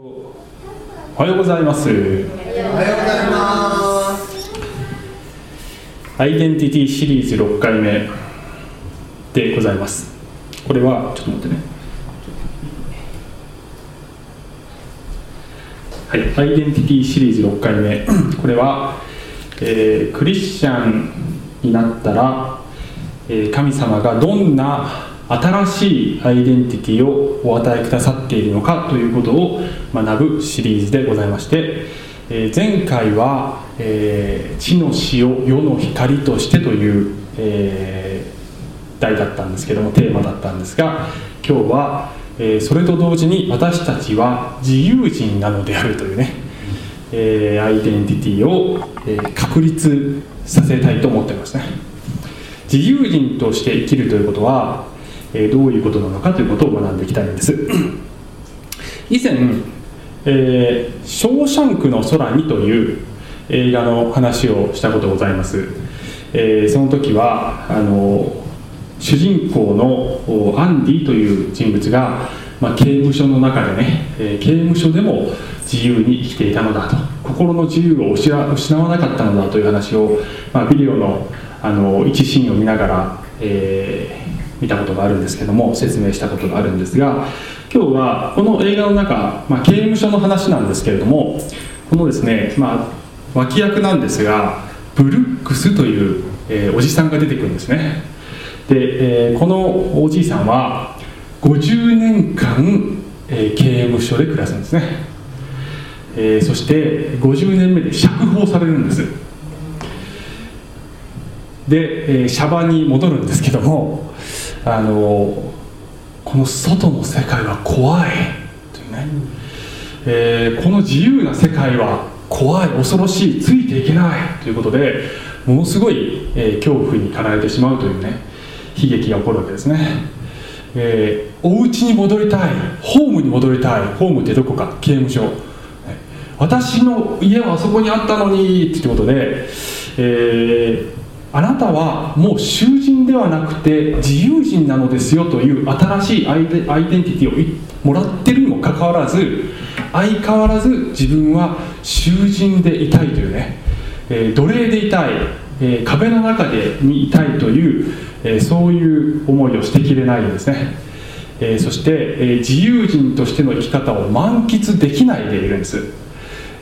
おはようございます。おはようございます。アイデンティティシリーズ6回目でございます。これは、ちょっと待ってね。はい、アイデンティティシリーズ6回目。これは、えークリスチャンになったら、えー神様がどんな新しいアイデンティティをお与えくださっているのかということを学ぶシリーズでございまして、え前回は、えー地の塩世の光として」という、えー題だったんですけどもテーマだったんですが今日は、えそれと同時に私たちは自由人なのであるというね、えアイデンティティを、え確立させたいと思っていますね。自由人として生きるということは、えーどういうことなのかということを学んでいきたいんです。以前、えーショーシャンクの空に」という映画の話をしたことございます、えーその時はあの主人公のおアンディという人物が、まあ、刑務所の中でね、えー刑務所でも自由に生きていたのだと。心の自由を失失わなかったのだという話を、まあ、ビデオのあの一シーンを見ながら、えー見たことがあるんですけども説明したことがあるんですが今日はこの映画の中、まあ、刑務所の話なんですけれどもこのですね、まあ、脇役なんですがブルックスという、えーおじさんが出てくるんですね。で、えーこのおじいさんは50年間、えー刑務所で暮らすんですね、えーそして50年目で釈放されるんです。で、えーシャバに戻るんですけどもあのこの外の世界は怖い。というね、えーこの自由な世界は怖い恐ろしいついていけない。ということでものすごい、えー恐怖に駆られてしまうというね悲劇が起こるわけですね、えーお家に戻りたいホームに戻りたいホームってどこか刑務所。私の家はあそこにあったのにってことで、えーあなたはもう囚人ではなくて自由人なのですよという新しいアイデンティティをもらってるにもかかわらず相変わらず自分は囚人でいたいというね、えー奴隷でいたい、えー壁の中でにいたいという、えーそういう思いをしてきれないんですね、えーそして、えー自由人としての生き方を満喫できないでいるんです、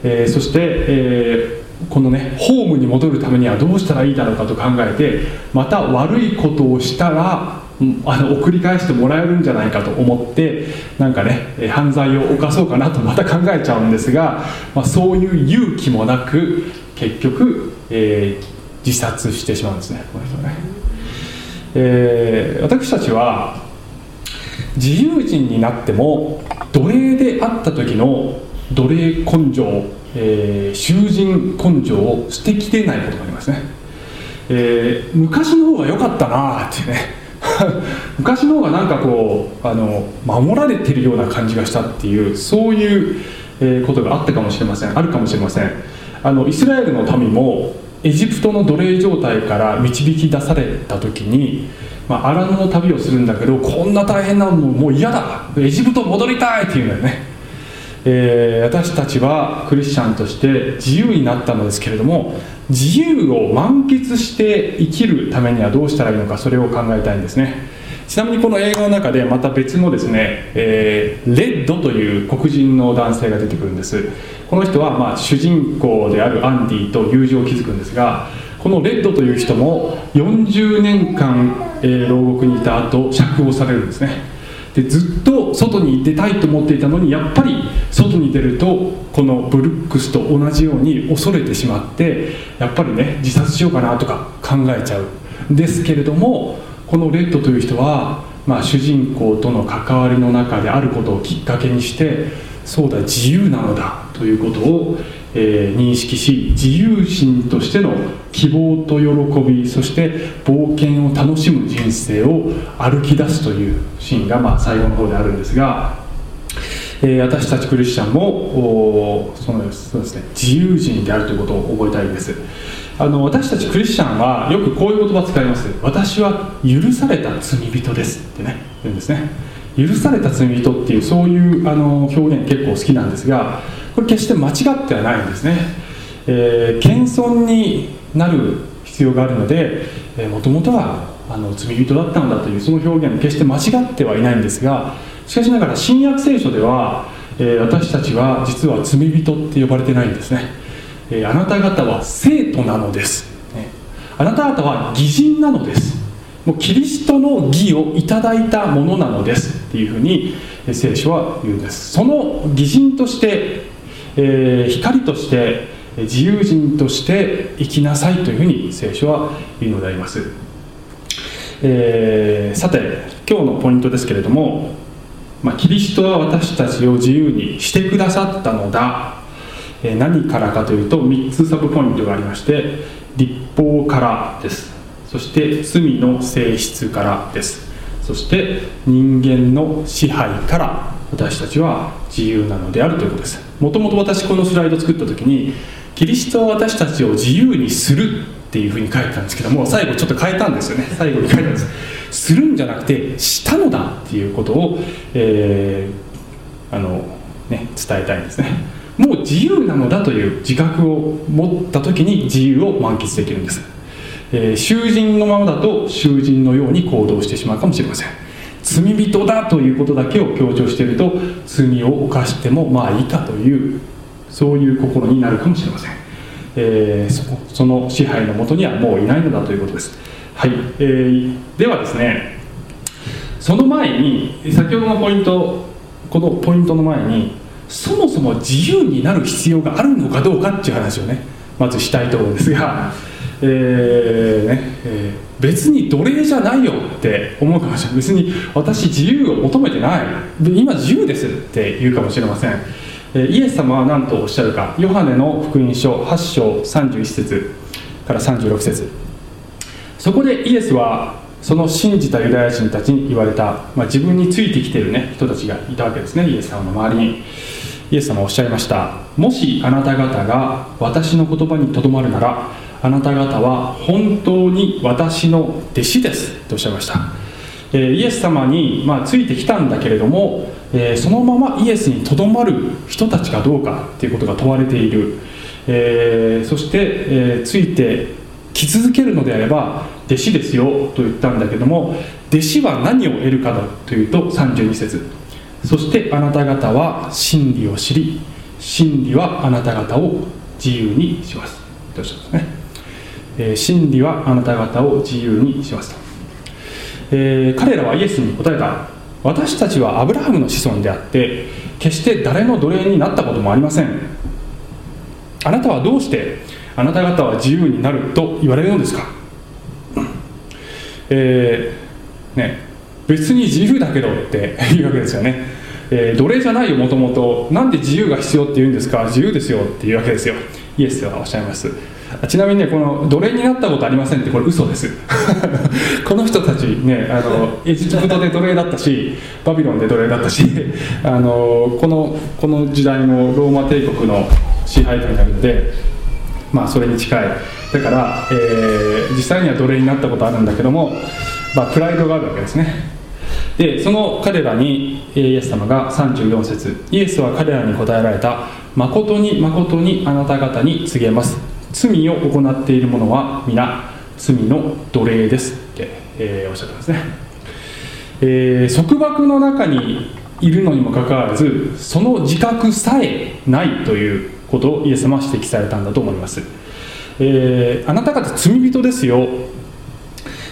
えーそして、えこのねホームに戻るためにはどうしたらいいだろうかと考えてまた悪いことをしたらあの送り返してもらえるんじゃないかと思ってなんかね犯罪を犯そうかなと また考えちゃうんですが、まあ、そういう勇気もなく結局、えー自殺してしまうんですね。この人ね、えー私たちは自由人になっても奴隷であった時の奴隷根性、えー囚人根性を捨てきれないことがありますね、えー昔の方が良かったなあってね。昔の方がなんかこうあの守られてるような感じがしたっていうそういう、えことがあったかもしれません。あるかもしれません。あのイスラエルの民もエジプトの奴隷状態から導き出された時に、まあ、荒野の旅をするんだけどこんな大変なのもう嫌だ。エジプト戻りたいっていうんだよね、えー私たちはクリスチャンとして自由になったのですけれども自由を満喫して生きるためにはどうしたらいいのかそれを考えたいんですね。ちなみにこの映画の中でまた別のですね、えーレッドという黒人の男性が出てくるんです。この人はまあ主人公であるアンディと友情を築くんですがこのレッドという人も40年間、えー牢獄にいた後釈放されるんですね。でずっと外に出たいと思っていたのにやっぱり外に出るとこのブルックスと同じように恐れてしまってやっぱりね自殺しようかなとか考えちゃう。んですけれどもこのレッドという人は、まあ、主人公との関わりの中であることをきっかけにしてそうだ自由なのだということを、えー認識し自由人としての希望と喜びそして冒険を楽しむ人生を歩き出すというシーンが、まあ、最後の方であるんですが、えー私たちクリスチャンもおそのそうです、ね、自由人であるということを覚えたいです。あの私たちクリスチャンはよくこういう言葉使います。私は許された罪人ですってね言うんですね。許された罪人っていうそういうあの表現結構好きなんですがこれ決して間違ってはないんですね、えー、謙遜になる必要があるのでもともとはあの罪人だったんだというその表現決して間違ってはいないんですがしかしながら新約聖書では、えー、私たちは実は罪人って呼ばれてないんですね、えー、あなた方は生徒なのです、ね、あなた方は義人なのです。もうキリストの義をいただいたものなのですっていうふうに聖書は言うんです。その義人として、えー、光として自由人として生きなさいというふうに聖書は言うのであります、えー、さて今日のポイントですけれども、まあ、キリストは私たちを自由にしてくださったのだ、えー、何からかというと3つサブポイントがありまして立法からです。そして罪の性質からです。そして人間の支配から私たちは自由なのであるということです。もともと私このスライド作った時にキリストは私たちを自由にするっていうふうに書いてたんですけども最後ちょっと変えたんですよね。最後に書いたんです。するんじゃなくてしたのだっていうことを、えー、あのね、伝えたいんですね。もう自由なのだという自覚を持った時に自由を満喫できるんです。えー、囚人のままだと囚人のように行動してしまうかもしれません。罪人だということだけを強調していると罪を犯してもまあいいかというそういう心になるかもしれません、えー、そその支配のもとにはもういないのだということです。はい、えー、ではですねその前に先ほどのポイントこのポイントの前にそもそも自由になる必要があるのかどうかっていう話をねまずしたいところですがえーねえー、別に奴隷じゃないよって思うかもしれない。別に私自由を求めてない。今自由ですって言うかもしれません、えー、イエス様は何とおっしゃるか。ヨハネの福音書8章31節から36節。そこでイエスはその信じたユダヤ人たちに言われた、まあ、自分についてきてる、ね、人たちがいたわけですね。イエス様の周りに。イエス様はおっしゃいました。もしあなた方が私の言葉にとどまるならあなた方は本当に私の弟子です。とおっしゃいました、えー、イエス様に、まあ、ついてきたんだけれども、えー、そのままイエスにとどまる人たちかどうかということが問われている、えー、そして、えついてき続けるのであれば弟子ですよと言ったんだけども弟子は何を得るかだというと32節。そしてあなた方は真理を知り真理はあなた方を自由にします。とおっしゃいますね。え、真理はあなた方を自由にしますと、えー、彼らはイエスに答えた。私たちはアブラハムの子孫であって決して誰の奴隷になったこともありません。あなたはどうしてあなた方は自由になると言われるのですか、えー、ね、別に自由だけどっていうわけですよね、えー、奴隷じゃないよもともと。なんで自由が必要って言うんですか？自由ですよっていうわけですよ。イエスはおっしゃいます。ちなみにねこの奴隷になったことありませんってこれ嘘です。この人たちねあのエジプトで奴隷だったしバビロンで奴隷だったし あのこのこの時代もローマ帝国の支配下になるのでまあそれに近い。だから、えー、実際には奴隷になったことあるんだけども、まあ、プライドがあるわけですね。でその彼らにイエス様が34節イエスは彼らに答えられた誠に誠にあなた方に告げます。罪を行っている者は皆罪の奴隷です。って、えー、おっしゃってますね、えー、束縛の中にいるのにもかかわらずその自覚さえないということをイエス様は指摘されたんだと思います、えー、あなた方罪人ですよ、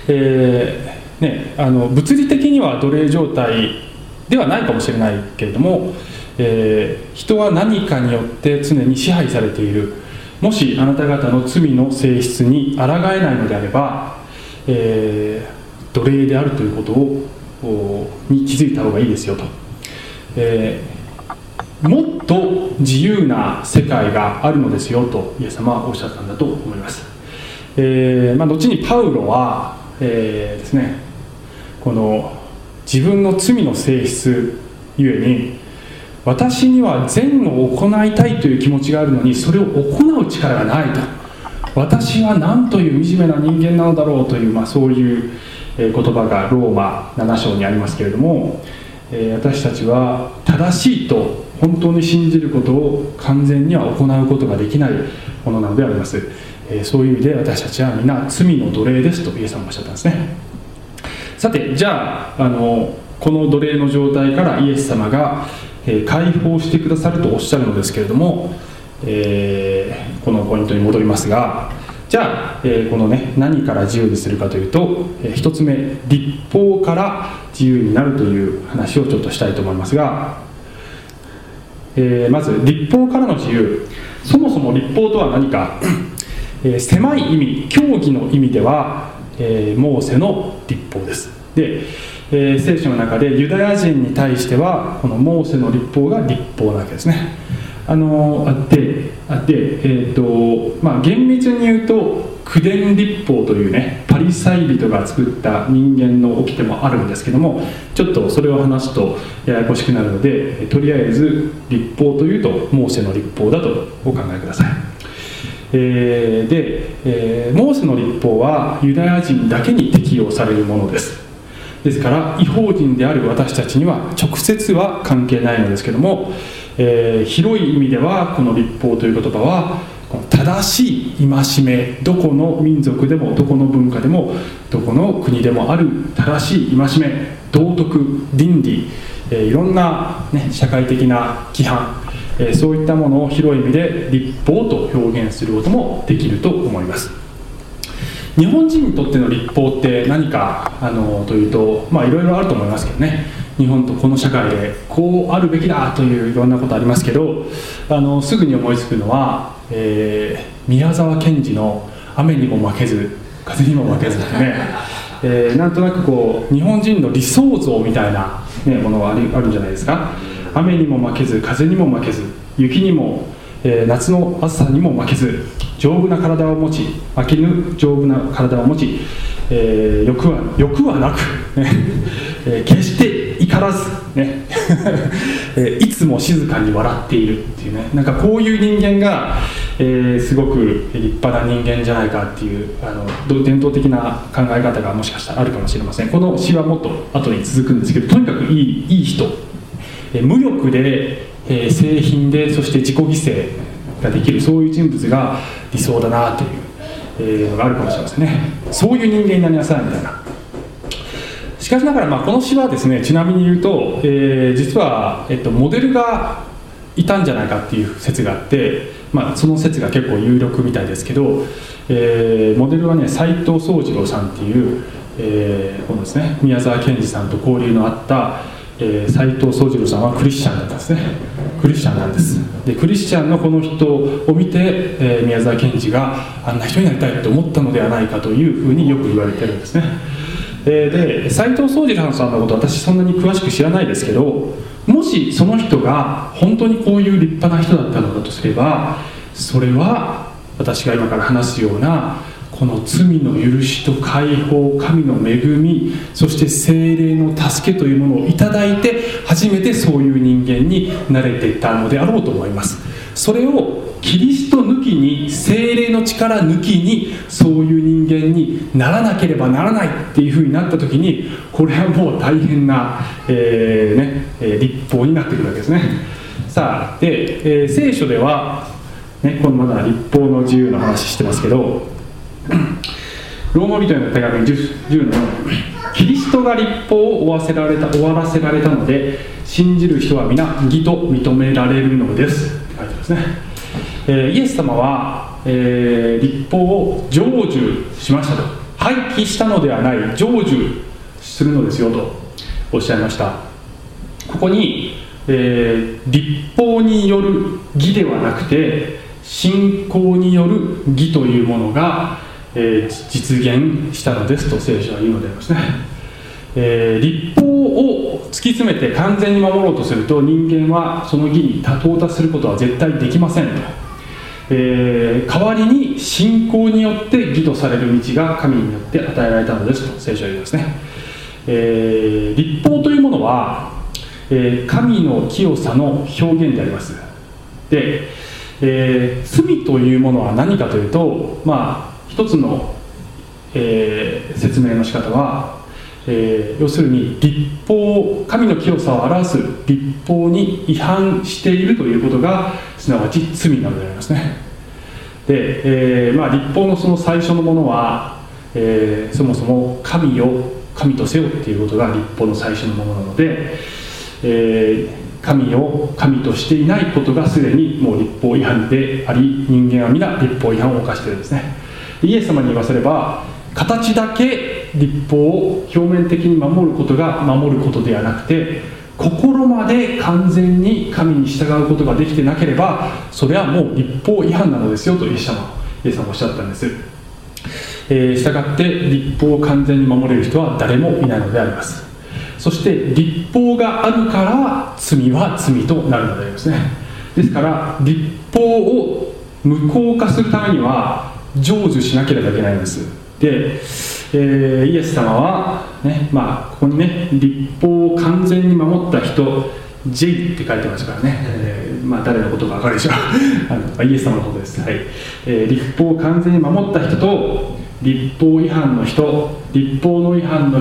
えーね、あの物理的には奴隷状態ではないかもしれないけれども、えー、人は何かによって常に支配されている。もしあなた方の罪の性質に抗えないのであれば、えー、奴隷であるということをに気づいた方がいいですよと、えー、もっと自由な世界があるのですよとイエス様はおっしゃったんだと思います、えーまあ、後にパウロは、え、ですねこの自分の罪の性質ゆえに私には善を行いたいという気持ちがあるのにそれを行う力がないと。私は何という惨めな人間なのだろうという、まあ、そういう言葉がローマ7章にありますけれども、私たちは正しいと本当に信じることを完全には行うことができないものなのであります、そういう意味で私たちは皆罪の奴隷ですとイエス様がおっしゃったんですね。さてじゃああのこの奴隷の状態からイエス様が、え解放してくださるとおっしゃるのですけれども、えーこのポイントに戻りますがじゃあ、えーこのね何から自由にするかというと、えー一つ目立法から自由になるという話をちょっとしたいと思いますが、えーまず立法からの自由。そもそも立法とは何か、え狭い意味教義の意味では、えーモーセの立法です。で、えー聖書の中でユダヤ人に対してはこのモーセの立法が立法なわけですね。あのあってあってえっ、とまあ厳密に言うと口伝立法というねパリサイ人が作った人間の掟もあるんですけどもちょっとそれを話すとややこしくなるのでとりあえず立法というとモーセの立法だとお考えください。えーで、えーモーセの立法はユダヤ人だけに適用されるものです。ですから違法人である私たちには直接は関係ないのですけども、えー広い意味ではこの立法という言葉は正しい戒めどこの民族でもどこの文化でもどこの国でもある正しい戒め道徳倫理、えーいろんな、ね、社会的な規範えそういったものを広い意味で立法と表現することもできると思います。日本人にとっての立法って何かあのというとまあいろいろあると思いますけどね。日本とこの社会でこうあるべきだといういろんなことありますけどあのすぐに思いつくのは、えー宮沢賢治の「雨にも負けず風にも負けず」ってね、えーなんとなくこう日本人の理想像みたいな、ね、ものがあるあるんじゃないですか。雨にも負けず風にも負けず雪にも、えー夏の暑さにも負けず丈夫な体を持ち負けぬ丈夫な体を持ち、えー欲は欲はなく、え決して怒らず、ね えいつも静かに笑っているっていうね。なんかこういう人間が、えーすごく立派な人間じゃないかっていうあの伝統的な考え方がもしかしたらあるかもしれません。この詩はもっと後に続くんですけどとにかくいいいい人。え無欲で、えー製品でそして自己犠牲。ができるそういう人物が理想だなという、えーのがあるかもしれませんね。そういう人間になりなさいみたいな。しかしながら、まあ、この詩はですねちなみに言うと、えー実は、えっと、モデルがいたんじゃないかっていう説があって、まあ、その説が結構有力みたいですけど、えーモデルはね斎藤宗次郎さんっていう、えーこのですね。宮沢賢治さんと交流のあったえー斎藤宗次郎さんはクリスチャンだったんですね。クリスチャンなんです。でクリスチャンのこの人を見て、えー宮沢賢治があんな人になりたいと思ったのではないかというふうによく言われてるんですね。えーで斎藤宗次郎さんのこと私そんなに詳しく知らないですけどもしその人が本当にこういう立派な人だったのだとすればそれは私が今から話すようなこの罪の許しと解放神の恵みそして精霊の助けというものをいただいて初めてそういう人間になれていたのであろうと思います。それをキリスト抜きに精霊の力抜きにそういう人間にならなければならないっていうふうになった時にこれはもう大変な、えーねえ立法になってくるわけですね。さあで、えー聖書では、ね、このまだ立法の自由の話してますけどローマ人への手紙 10, 10の4キリストが立法を終わせられた終わらせられたので信じる人は皆義と認められるのです。って書いてますね、えーイエス様は、えー立法を成就しましたと。廃棄したのではない成就するのですよとおっしゃいました。ここに、えー立法による義ではなくて信仰による義というものが、えー実現したのですと聖書は言うのでありますね、えー立法を突き詰めて完全に守ろうとすると人間はその義に到達することは絶対できませんと、えー代わりに信仰によって義とされる道が神によって与えられたのですと聖書は言いますね、えー立法というものは、え神の清さの表現であります。で、え罪というものは何かというとまあ一つの、えー説明の仕方は、えー、要するに立法神の清さを表す立法に違反しているということがすなわち罪なのでありますね。で、えーまあ、立法のその最初のものは、えー、そもそも神を神とせよっていうことが立法の最初のものなので、えー、神を神としていないことがすでにもう立法違反であり人間は皆立法違反を犯しているんですね。イエス様に言わせれば形だけ立法を表面的に守ることが守ることではなくて心まで完全に神に従うことができてなければそれはもう立法違反なのですよとイエス様イエス様おっしゃったんです、えー、従って立法を完全に守れる人は誰もいないのであります。そして立法があるから罪は罪となるのでありますね。ですから立法を無効化するためには成就しなければいけないんです。で、えー、イエス様は、ねまあ、ここにね立法を完全に守った人 J って書いてますからね、えー、まあ、誰のことか分かるでしょう。あのイエス様のことです、はい。えー、立法を完全に守った人と立法違反の人立法の違反の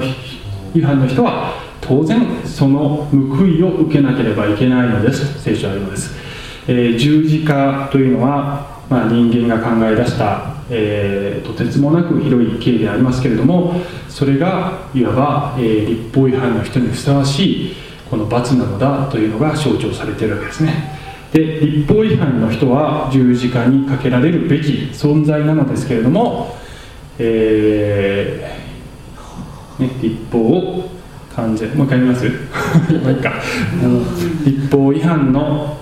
違反の人は当然その報いを受けなければいけないのです。聖書は言うのです、えー、十字架というのは、まあ、人間が考え出したえー、とてつもなく広い経緯でありますけれどもそれがいわば、えー、立法違反の人にふさわしいこの罰なのだというのが象徴されているわけですね。で立法違反の人は十字架にかけられるべき存在なのですけれども、えーね、立法を完全もう一回見ます？もう一回 立法違反の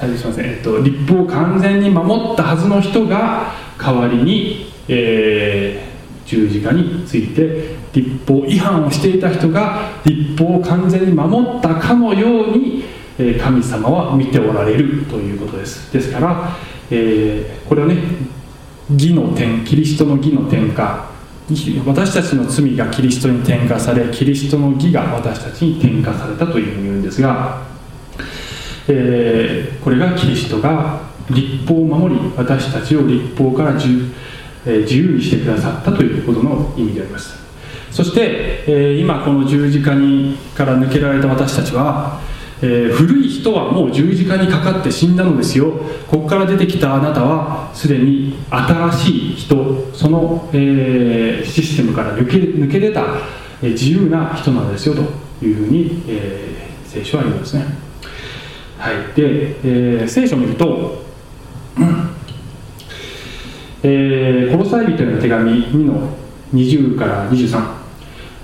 あすみません、えっと、立法を完全に守ったはずの人が代わりに、えー、十字架について立法違反をしていた人が立法を完全に守ったかのように、えー、神様は見ておられるということです。ですから、えー、これはね義の点キリストの義の転化私たちの罪がキリストに転化されキリストの義が私たちに転化されたというふうに言うんですが、えー、これがキリストが立法を守り私たちを立法から自,、え自由にしてくださったということの意味であります。そして、え今この十字架にから抜けられた私たちは、え古い人はもう十字架にかかって死んだのですよ。ここから出てきたあなたはすでに新しい人その、えシステムから抜け抜け出た、え自由な人なんですよというふうに、え聖書は言うんですね。はい。で、え聖書を見るとえー、コロサイ人への手紙2の20から23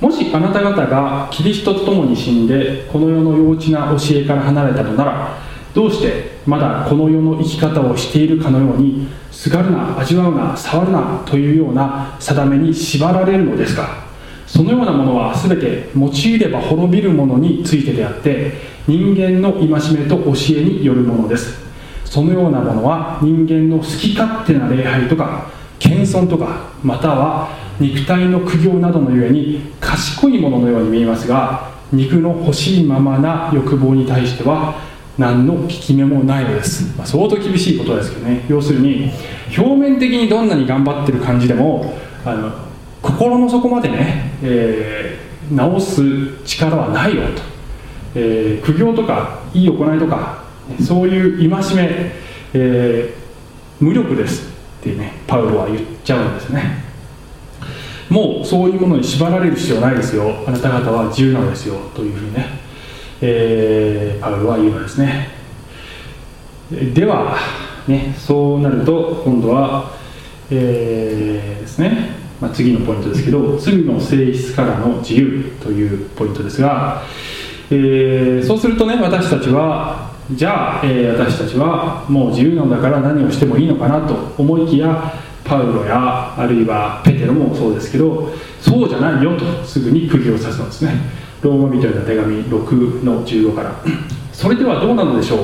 もしあなた方がキリストと共に死んでこの世の幼稚な教えから離れたのならどうしてまだこの世の生き方をしているかのようにすがるな味わうな触るなというような定めに縛られるのですか？そのようなものは全て用いれば滅びるものについてであって人間の戒めと教えによるものです。そのようなものは人間の好き勝手な礼拝とか謙遜とかまたは肉体の苦行などのゆえに賢いもののように見えますが肉の欲しいままな欲望に対しては何の効き目もないのです、まあ、相当厳しいことですけどね。要するに表面的にどんなに頑張ってる感じでもあの心の底までね、えー、直す力はないよと、えー、苦行とかいい行いとかそういう戒め、えー、無力ですってねパウロは言っちゃうんですね。もうそういうものに縛られる必要ないですよ。あなた方は自由なんですよというふうにね、えー、パウロは言うのですね。ではねそうなると今度は、えー、ですね、まあ、次のポイントですけど罪の性質からの自由というポイントですが、えー、そうするとね私たちはじゃあ、えー、私たちはもう自由なんだから何をしてもいいのかなと思いきやパウロやあるいはペテロもそうですけどそうじゃないよとすぐに釘を刺すのですね。ローマ人への手紙6の15から。それではどうなのでしょう？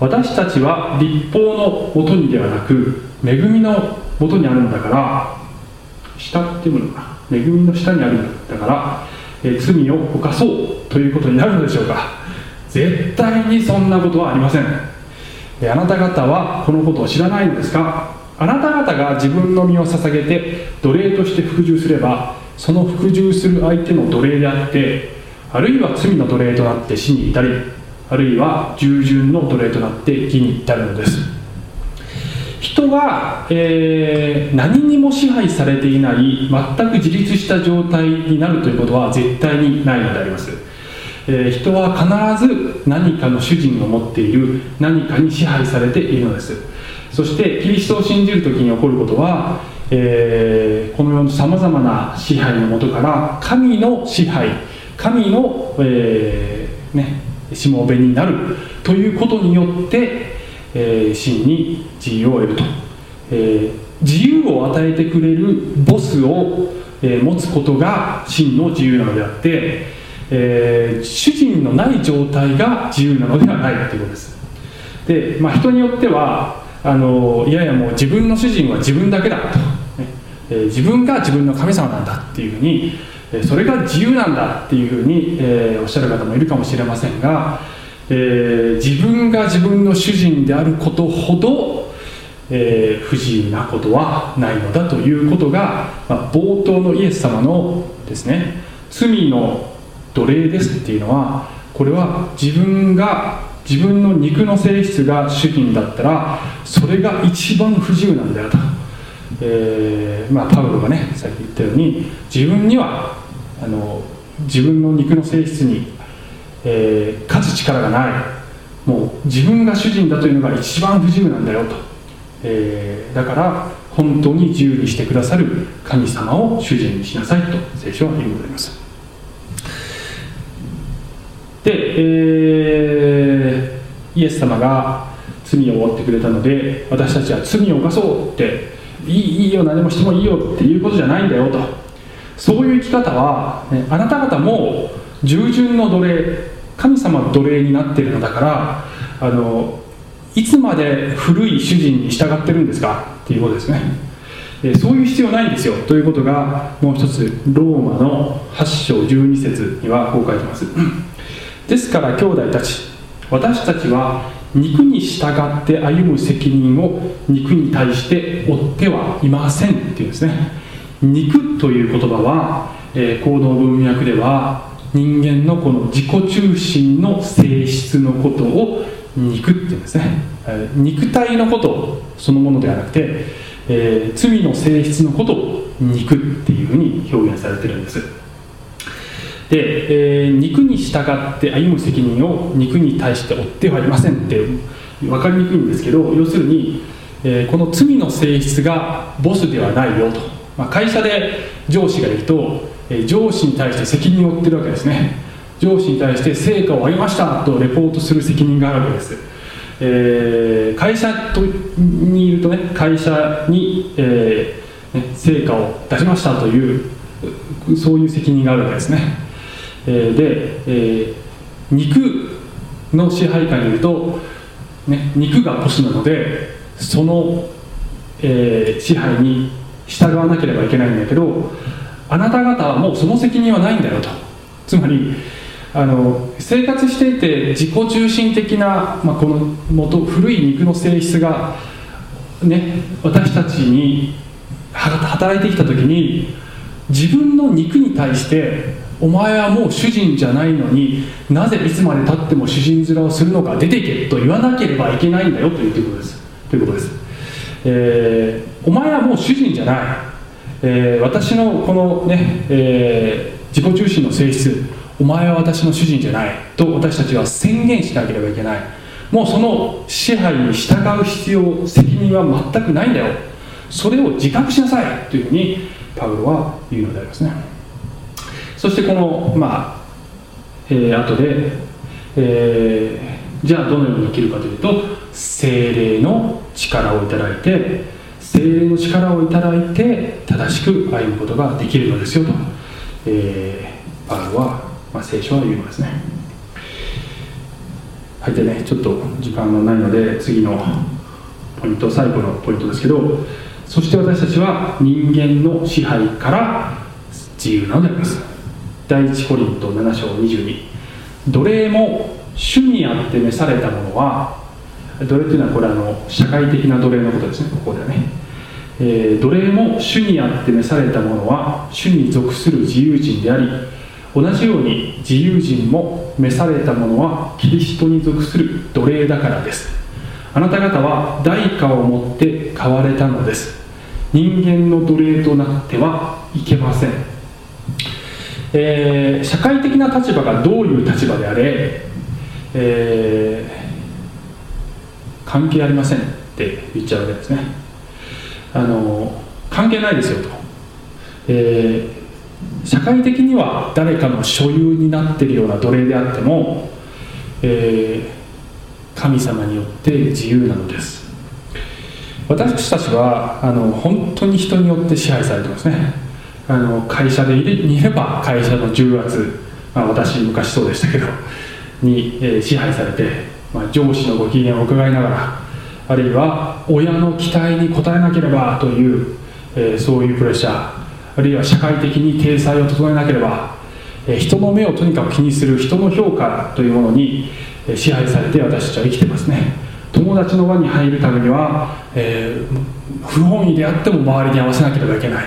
私たちは立法のもとにではなく恵みのもとにあるんだから下っていうのかな？恵みの下にあるんだから、えー、罪を犯そうということになるのでしょうか？絶対にそんなことはありません。あなた方はこのことを知らないのですか？あなた方が自分の身を捧げて奴隷として服従すればその服従する相手の奴隷であってあるいは罪の奴隷となって死に至りあるいは従順の奴隷となって義に至るのです。人は、えー、何にも支配されていない全く自立した状態になるということは絶対にないのであります、えー、人は必ず何かの主人を持っている何かに支配されているのです。そしてキリストを信じる時に起こることは、えー、この世のさまざまな支配のもとから神の支配神の、えー、ね、しもべになるということによって、えー、真に自由を得ると、えー、自由を与えてくれるボスを、え、持つことが真の自由なのであって、えー、主人のない状態が自由なのではないということです。で、まあ、人によってはあのいやいやもう自分の主人は自分だけだと、ね。えー、自分が自分の神様なんだっていうふうにそれが自由なんだっていうふうに、えー、おっしゃる方もいるかもしれませんが、えー、自分が自分の主人であることほど、えー、不自由なことはないのだということが、まあ、冒頭のイエス様のですね罪の奴隷ですっていうのはこれは自分が自分の肉の性質が主人だったらそれが一番不自由なんだよと、えーまあ、パウロがねさっき言ったように自分にはあの自分の肉の性質に、えー、勝つ力がない。もう自分が主人だというのが一番不自由なんだよと、えー、だから本当に自由にしてくださる神様を主人にしなさいと聖書は言うございます。で、えー、イエス様が罪を負ってくれたので私たちは罪を犯そうっていいいいよ何もしてもいいよっていうことじゃないんだよと。そういう生き方は、ね、あなた方も従順の奴隷神様の奴隷になっているのだからあのいつまで古い主人に従ってるんですか？っていうことですね。そういう必要ないんですよ。ということがもう一つローマの8章12節にはこう書いてます。ですから兄弟たち私たちは肉に従って歩む責任を肉に対して負ってはいませんっていうんですね。肉という言葉は、えー、行動文脈では人間のこの自己中心の性質のことを肉って言うんですね、えー、肉体のことそのものではなくて、えー、罪の性質のことを肉っていうふうに表現されてるんです。で、えー、肉に従って歩む責任を肉に対して負ってはいませんって分かりにくいんですけど要するに、えー、この罪の性質がボスではないよと。まあ、会社で上司がいると、え上司に対して責任を負ってるわけですね。上司に対して成果を上げましたとレポートする責任があるわけです、えー、会社とにいるとね会社に、えー、ね、成果を出しましたというそういう責任があるわけですね、えー、で、え肉の支配下にいると、ね、肉がボスなのでその、え支配に従わなければいけないんだけどあなた方はもうその責任はないんだよと。つまりあの生活していて自己中心的な、まあ、この元古い肉の性質が、ね、私たちに働いてきた時に自分の肉に対してお前はもう主人じゃないのになぜいつまでたっても主人面をするのか出てけと言わなければいけないんだよということです。ということです、えーお前はもう主人じゃない、えー、私のこのね、えー、自己中心の性質お前は私の主人じゃない。と私たちは宣言しなければいけない。もうその支配に従う必要責任は全くないんだよ。それを自覚しなさいというふうにパウロは言うのでありますね。そしてこのまあ、えー、後で、えー、じゃあどのように生きるかというと精霊の力をいただいて精霊の力をいただいて正しく歩むことができるのですよと、えー、パウロは、まあ、聖書は言うのですね。はいでねちょっと時間がないので次のポイント最後のポイントですけどそして私たちは人間の支配から自由なのであります。第一コリント7章22奴隷も主にあって召されたものは奴隷というのはこれあの社会的な奴隷のことですね。ここではね。えー奴隷も主にあって召された者は主に属する自由人であり同じように自由人も召された者はキリストに属する奴隷だからです。あなた方は代価をもって買われたのです。人間の奴隷となってはいけません、えー社会的な立場がどういう立場であれ、えー関係ありませんって言っちゃうわけですね。あの関係ないですよと、えー社会的には誰かの所有になっているような奴隷であっても、えー神様によって自由なのです。私たちはあの本当に人によって支配されてますね。あの会社でいれにいれば会社の重圧、まあ、私昔そうでしたけど に、えー支配されて、まあ、上司のご機嫌を伺いながらあるいは親の期待に応えなければという、えーそういうプレッシャーあるいは社会的に体裁を整えなければ、えー人の目をとにかく気にする人の評価というものにえー支配されて私たちは生きてますね。友達の輪に入るためには、えー不本意であっても周りに合わせなければいけない。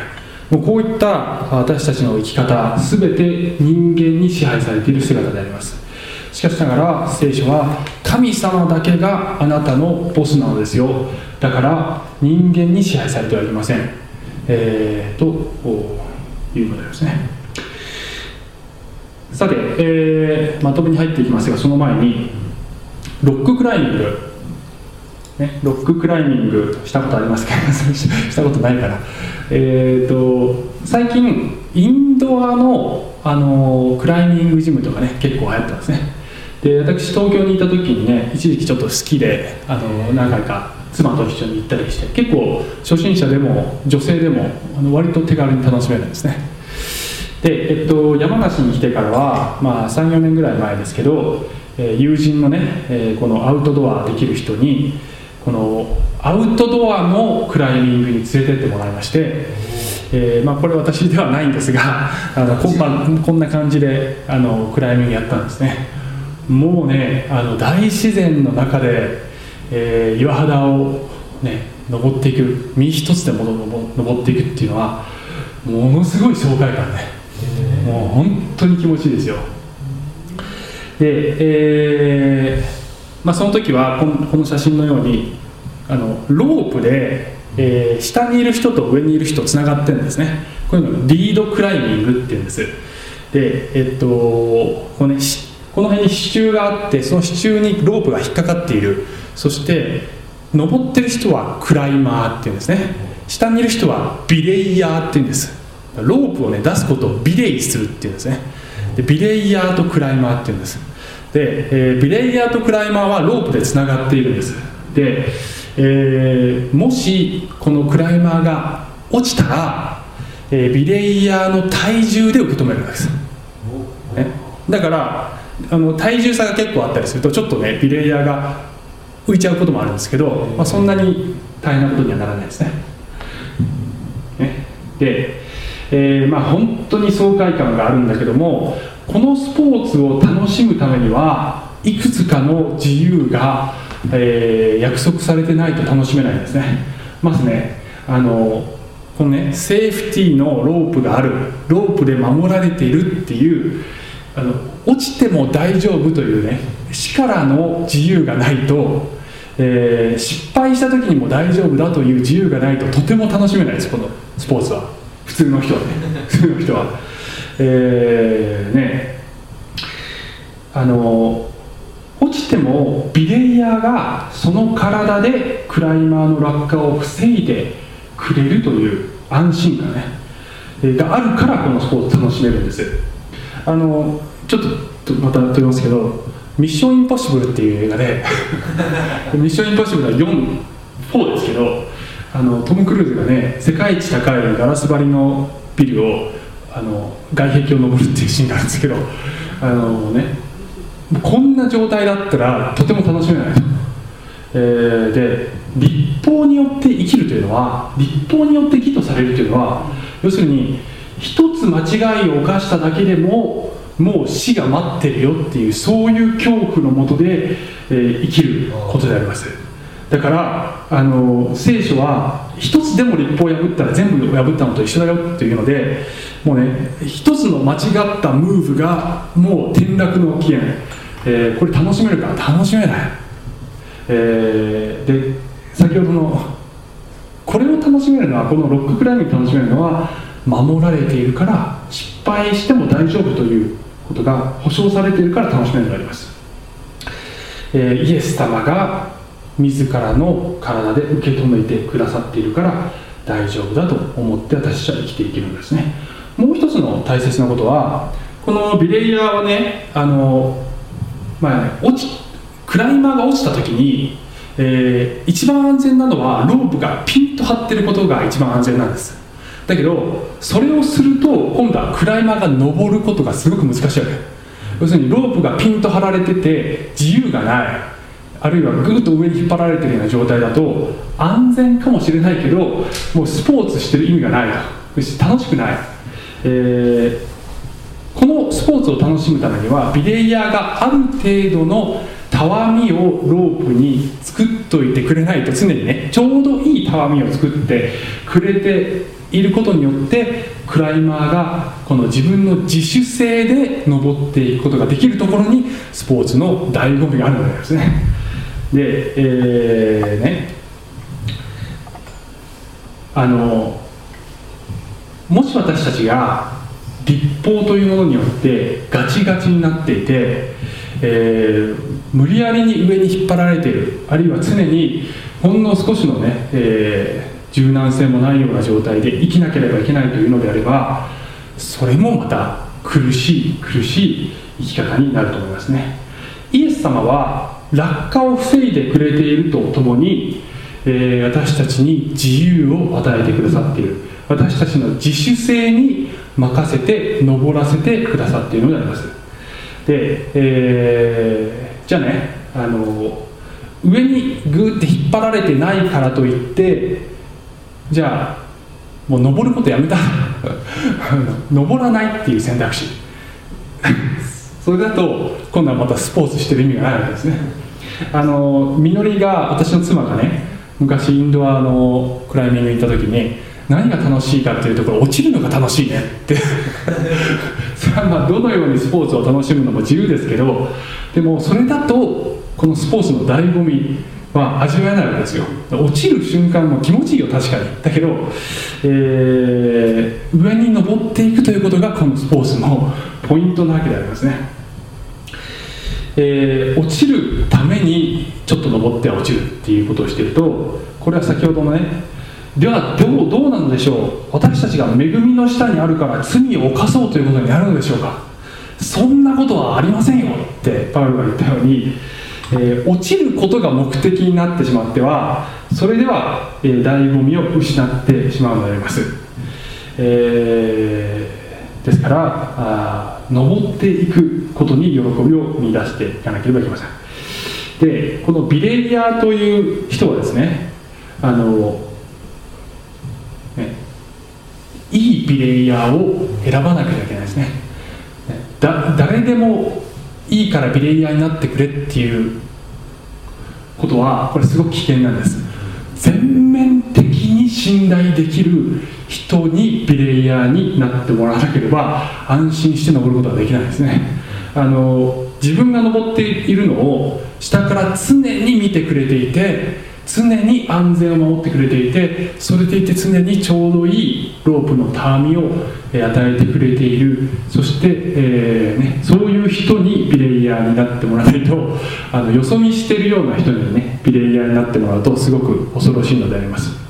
もうこういった私たちの生き方全て人間に支配されている姿であります。しかしながら聖書は神様だけがあなたのボスなのですよ。だから人間に支配されてはいません、えーということですね。さて、えーまとめに入っていきますがその前にロッククライミング、ね、ロッククライミングしたことありますか？したことないから。えー、と最近インドアの、あのクライミングジムとかね結構流行ったんですね。で私東京にいた時にね一時期ちょっと好きであの何回か妻と一緒に行ったりして結構初心者でも女性でもあの割と手軽に楽しめるんですね。で、えっと、山梨に来てからは、まあ、34年ぐらい前ですけど、え友人のね、えこのアウトドアできる人にこのアウトドアのクライミングに連れてってもらいまして、えーまあ、これ私ではないんですがあのこ,、まあ、こんな感じであのクライミングやったんですね。もうねあの大自然の中で、えー岩肌をね登っていく身一つでも登登っていくっていうのはものすごい爽快感ねもう本当に気持ちいいですよ。で、えーまあ、その時はこの写真のようにあのロープで、えー下にいる人と上にいる人つながってるんですね。こういうのリードクライミングっていうんです。でえっとこうねこの辺に支柱があってその支柱にロープが引っかかっている。そして登ってる人はクライマーっていうんですね。下にいる人はビレイヤーっていうんです。ロープをね出すことをビレイするっていうんですね。でビレイヤーとクライマーっていうんです。で、えービレイヤーとクライマーはロープでつながっているんです。で、えーもしこのクライマーが落ちたら、えービレイヤーの体重で受け止めるわけです、ね、だからあの体重差が結構あったりするとちょっとねビレイヤーが浮いちゃうこともあるんですけど、まあ、そんなに大変なことにはならないですね。ね。で、えーまあ、本当に爽快感があるんだけどもこのスポーツを楽しむためにはいくつかの自由が、えー約束されてないと楽しめないんですね。まずね。あのこのねセーフティーのロープがある。ロープで守られているっていうあの落ちても大丈夫というね死からの自由がないと、えー失敗した時にも大丈夫だという自由がないととても楽しめないですこのスポーツは。普通の人はね。普通の人は。えーね。あの落ちてもビレイヤーがその体でクライマーの落下を防いでくれるという安心感ね。えーがあるからこのスポーツ楽しめるんです。あのちょっとまた問いますけど「ミッションインポッシブル」っていう映画でミッションインポッシブルは4 4ですけどあのトム・クルーズがね世界一高いガラス張りのビルをあの外壁を登るっていうシーンがあるんですけどあのねこんな状態だったらとても楽しめない。と、えーで立法によって生きるというのは立法によって義とされるというのは要するに一つ間違いを犯しただけでももう死が待ってるよっていうそういう恐怖のもとで、えー生きることであります。だからあの聖書は一つでも立法を破ったら全部破ったのと一緒だよっていうのでもうね一つの間違ったムーブがもう転落の起源、えー、これ楽しめるか？楽しめない、えー、で先ほどのこれを楽しめるのはこのロッククライミング楽しめるのは守られているから失敗しても大丈夫ということが保証されているから楽しめるのであります、えー、イエス様が自らの体で受け止めてくださっているから大丈夫だと思って私たちは生きていけるんですね。もう一つの大切なことはこのビレイヤーはねあの、まあ、落ちクライマーが落ちた時に、えー、一番安全なのはロープがピンと張ってることが一番安全なんです。だけどそれをすると今度はクライマーが登ることがすごく難しいわけ。要するにロープがピンと張られてて自由がない。あるいはぐっと上に引っ張られてるような状態だと安全かもしれないけどもうスポーツしてる意味がないと楽しくない、えー、このスポーツを楽しむためにはビレイヤーがある程度のたわみをロープに作っといてくれないと常にねちょうどいいたわみを作ってくれていることによってクライマーがこの自分の自主性で登っていくことができるところにスポーツの醍醐味があるのですね。で、えー、ね。あのもし私たちが立法というものによってガチガチになっていて、えー、無理やりに上に引っ張られているあるいは常にほんの少しのね、えー、柔軟性もないような状態で生きなければいけないというのであればそれもまた苦しい苦しい生き方になると思いますね。イエス様は落下を防いでくれているとともに、えー、私たちに自由を与えてくださっている。私たちの自主性に任せて登らせてくださっているのであります。で、えー、じゃあねあの上にグーって引っ張られてないからといってじゃあもう登ることやめた。登らないっていう選択肢。それだと今度はまたスポーツしてる意味がないわけですね。あのみのりが私の妻がね昔インドアのクライミング行った時に何が楽しいかっていうところ落ちるのが楽しいねって。それはまあどのようにスポーツを楽しむのも自由ですけどでもそれだとこのスポーツの醍醐味は味わえないわけですよ。落ちる瞬間も気持ちいいよ確かに。だけど、えー、上に登っていくということがこのスポーツのポイントなわけでありますね。えー、落ちるためにちょっと登っては落ちるっていうことをしているとこれは先ほどのねではどうどうなのでしょう。私たちが恵みの下にあるから罪を犯そうということになるのでしょうか。そんなことはありませんよってパウロが言ったように、えー、落ちることが目的になってしまってはそれでは、えー、醍醐味を失ってしまうのであります、えーですからあ登っていく。ことに喜びを見出していかなければいけません。でこのビレリアという人はですねあのねいいビレイヤーを選ばなければいけないですね。誰でもいいからビレイヤーになってくれっていうことはこれすごく危険なんです。全面的に信頼できる人にビレイヤーになってもらわなければ安心して登ることはできないですね。あの自分が登っているのを下から常に見てくれていて常に安全を守ってくれていてそれでいて常にちょうどいいロープのたわみを与えてくれている。そして、えーね、そういう人にビレイヤーになってもらわないと あのよそ見してるような人にねビレイヤーになってもらうとすごく恐ろしいのであります。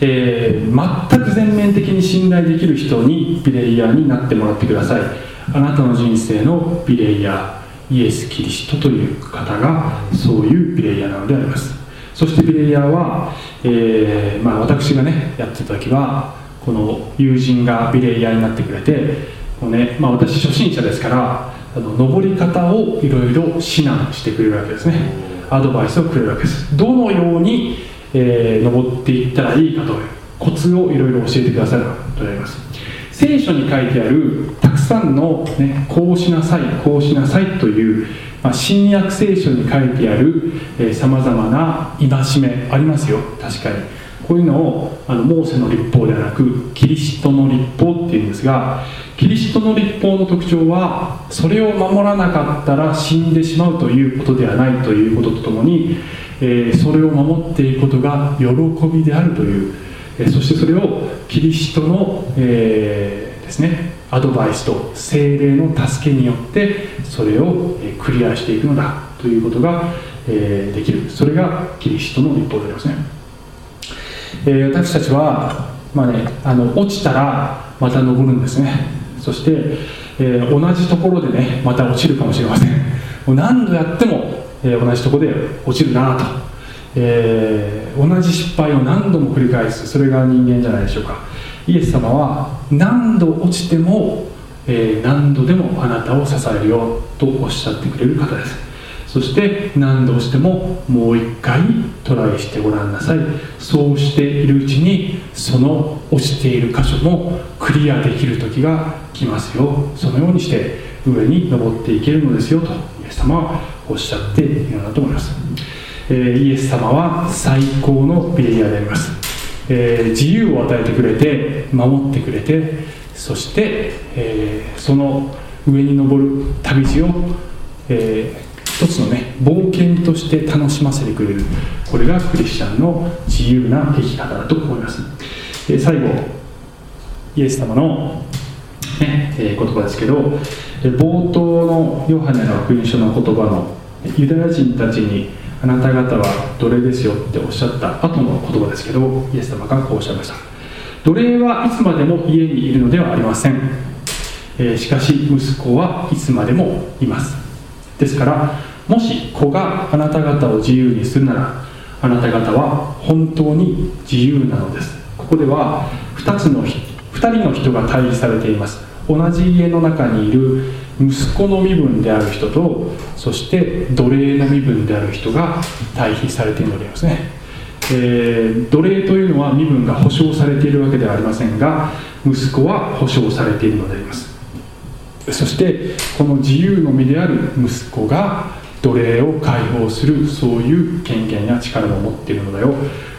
えー、全く全面的に信頼できる人にビレイヤーになってもらってください。あなたの人生のビレイヤーイエス・キリストという方がそういうビレイヤーなのであります。そしてビレイヤーは、えー、まあ、私がねやってた時はこの友人がビレイヤーになってくれてこう、ねまあ、私初心者ですからあの登り方をいろいろ指南してくれるわけですね。アドバイスをくれるわけです。どのようにえー、登っていったらいいかというコツをいろいろ教えてくださると思います。聖書に書いてあるたくさんの、ね、こうしなさいこうしなさいという、まあ、新約聖書に書いてあるさまざまな戒めありますよ。確かに。こういうのをあのモーセの立法ではなくキリストの立法っていうんですがキリストの立法の特徴はそれを守らなかったら死んでしまうということではないということとともに、えー、それを守っていくことが喜びであるという、え、そしてそれをキリストの、えー、ですねアドバイスと精霊の助けによってそれをクリアしていくのだということが、えできる。それがキリストの立法でありますね、え私たちは、まあね、あの落ちたらまた登るんですね。そして、えー、同じところでねまた落ちるかもしれません。もう何度やっても、えー、同じとこで落ちるなと、え、同じ失敗を何度も繰り返す。それが人間じゃないでしょうか。イエス様は何度落ちても、え何度でもあなたを支えるよとおっしゃってくれる方です。そして何度してももう一回トライしてごらんなさい。そうしているうちにその落ちている箇所もクリアできる時が来ますよ。そのようにして上に登っていけるのですよとイエス様はおっしゃっているのだと思います、え、イエス様は最高のベリアであります、えー、自由を与えてくれて守ってくれてそして、えー、その上に登る旅路を、えー一つのね冒険として楽しませてくれる。これがクリスチャンの自由な生き方だと思います。で最後イエス様の、ねえ、言葉ですけどえ冒頭のヨハネの福音書の言葉のユダヤ人たちにあなた方は奴隷ですよっておっしゃった後の言葉ですけどイエス様がこうおっしゃいました。奴隷はいつまでも家にいるのではありません、えー、しかし息子はいつまでもいます。ですからもし子があなた方を自由にするならあなた方は本当に自由なのです。ここでは2つの2人の人が対比されています。同じ家の中にいる息子の身分である人とそして奴隷の身分である人が対比されているのでありますね、えー、奴隷というのは身分が保障されているわけではありませんが息子は保障されているのであります。そしてこの自由の身である息子が奴隷を解放するそういう権限や力を持っているのだよ。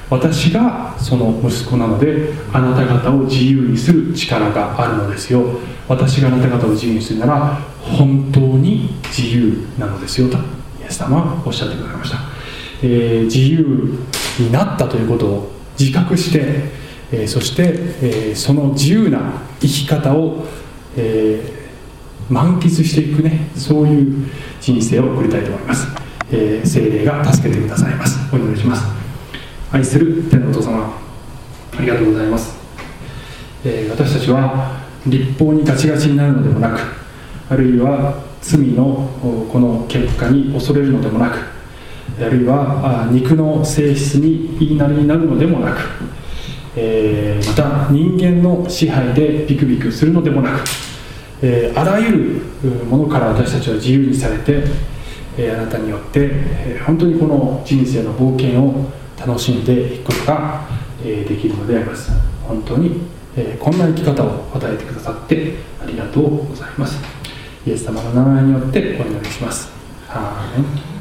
私がその息子なのであなた方を自由にする力があるのですよ。私があなた方を自由にするなら本当に自由なのですよとイエス様はおっしゃってくださいました、えー、自由になったということを自覚して、えー、そして、えー、その自由な生き方を、え満喫していくねそういう人生を送りたいと思います、えー、精霊が助けてくださいます。お祈りします。愛する天のお父様ありがとうございます、えー、私たちは立法にガチガチになるのでもなくあるいは罪のこの結果に恐れるのでもなくあるいは肉の性質に言いなりになるのでもなく、えー、また人間の支配でビクビクするのでもなくえー、あらゆるものから私たちは自由にされて、え、あなたによって、え、本当にこの人生の冒険を楽しんでいくことが、え、できるのであります。本当に、え、こんな生き方を与えてくださってありがとうございます。イエス様の名前によってお祈りします。アーメン。